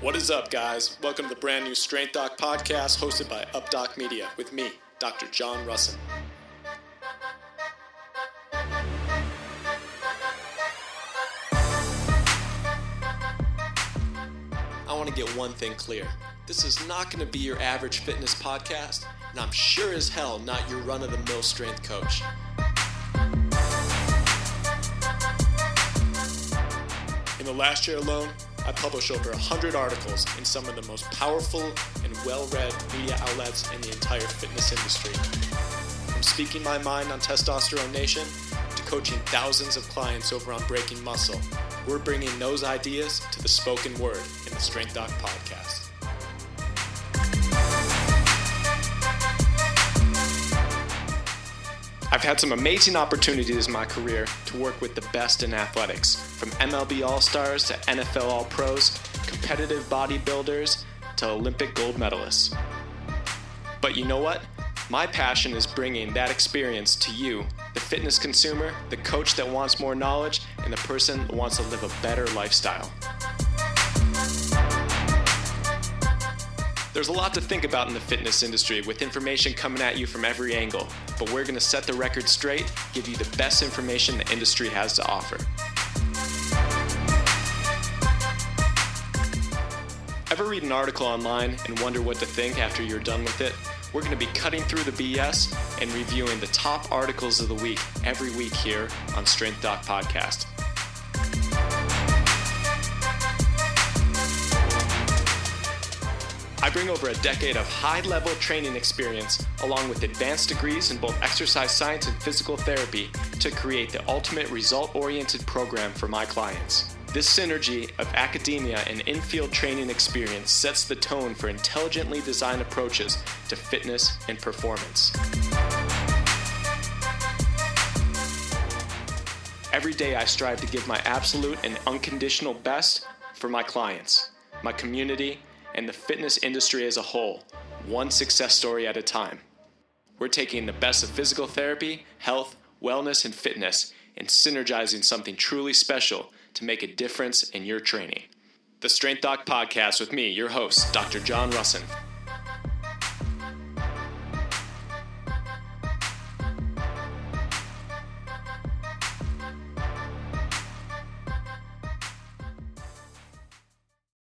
What is up, guys? Welcome to the brand new Strength Doc podcast hosted by UpDoc Media with me, Dr. John Rusin. I want to get one thing clear. This is not going to be your average fitness podcast, and I'm sure as hell not your run of the mill strength coach. In the last year alone, I publish over 100 articles in some of the most powerful and well read media outlets in the entire fitness industry. From speaking my mind on Testosterone Nation to coaching thousands of clients over on Breaking Muscle, we're bringing those ideas to the spoken word in the Strength Doc podcast. I've had some amazing opportunities in my career to work with the best in athletics, from MLB All Stars to NFL All Pros, competitive bodybuilders to Olympic gold medalists. But you know what? My passion is bringing that experience to you, the fitness consumer, the coach that wants more knowledge, and the person that wants to live a better lifestyle. There's a lot to think about in the fitness industry with information coming at you from every angle, but we're going to set the record straight, give you the best information the industry has to offer. Ever read an article online and wonder what to think after you're done with it? We're going to be cutting through the BS and reviewing the top articles of the week every week here on Strength Doc Podcast. I bring over a decade of high level training experience, along with advanced degrees in both exercise science and physical therapy, to create the ultimate result oriented program for my clients. This synergy of academia and in field training experience sets the tone for intelligently designed approaches to fitness and performance. Every day, I strive to give my absolute and unconditional best for my clients, my community, and the fitness industry as a whole, one success story at a time. We're taking the best of physical therapy, health, wellness, and fitness and synergizing something truly special to make a difference in your training. The Strength Doc Podcast with me, your host, Dr. John Rusin.